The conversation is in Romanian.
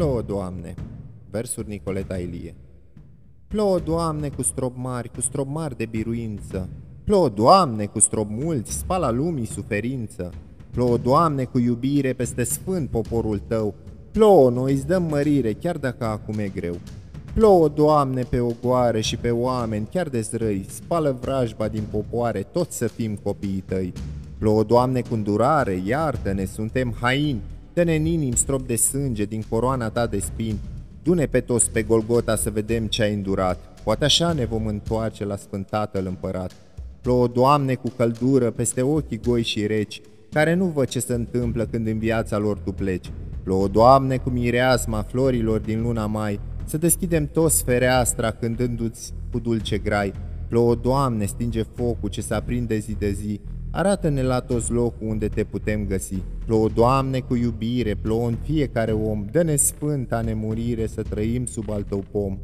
Plouă, Doamne! Versuri Nicoleta Ilie Plouă, Doamne, cu strop mari, cu strop mari de biruință. Plouă, Doamne, cu strop mulți, spala lumii suferință. Plouă, Doamne, cu iubire peste sfânt poporul Tău. Plouă, noi îți dăm mărire, chiar dacă acum e greu. Plouă, Doamne, pe ogoare și pe oameni, chiar de zrăi, spală vrajba din popoare, toți să fim copiii Tăi. Plouă, Doamne, cu îndurare, iartă-ne, suntem haini, dă-ne în inim strop de sânge din coroana Ta de spini, Du-ne pe toți pe Golgota să vedem ce ai îndurat. Poate așa ne vom întoarce la Sfânt Tatăl Împărat. Plouă, Doamne, cu căldură peste ochii goi și reci, care nu văd ce se întâmplă când în viața lor Tu pleci. Plouă, Doamne, cu mireasma florilor din luna mai, să deschidem toți fereastra cântându-ți cu dulce grai. Plouă, Doamne, stinge focul ce se aprinde zi de zi, Arată-ne la toți locul unde te putem găsi. Plouă, Doamne, cu iubire, plouă în fiecare om, dă-ne sfânta nemurire să trăim sub al tău pom.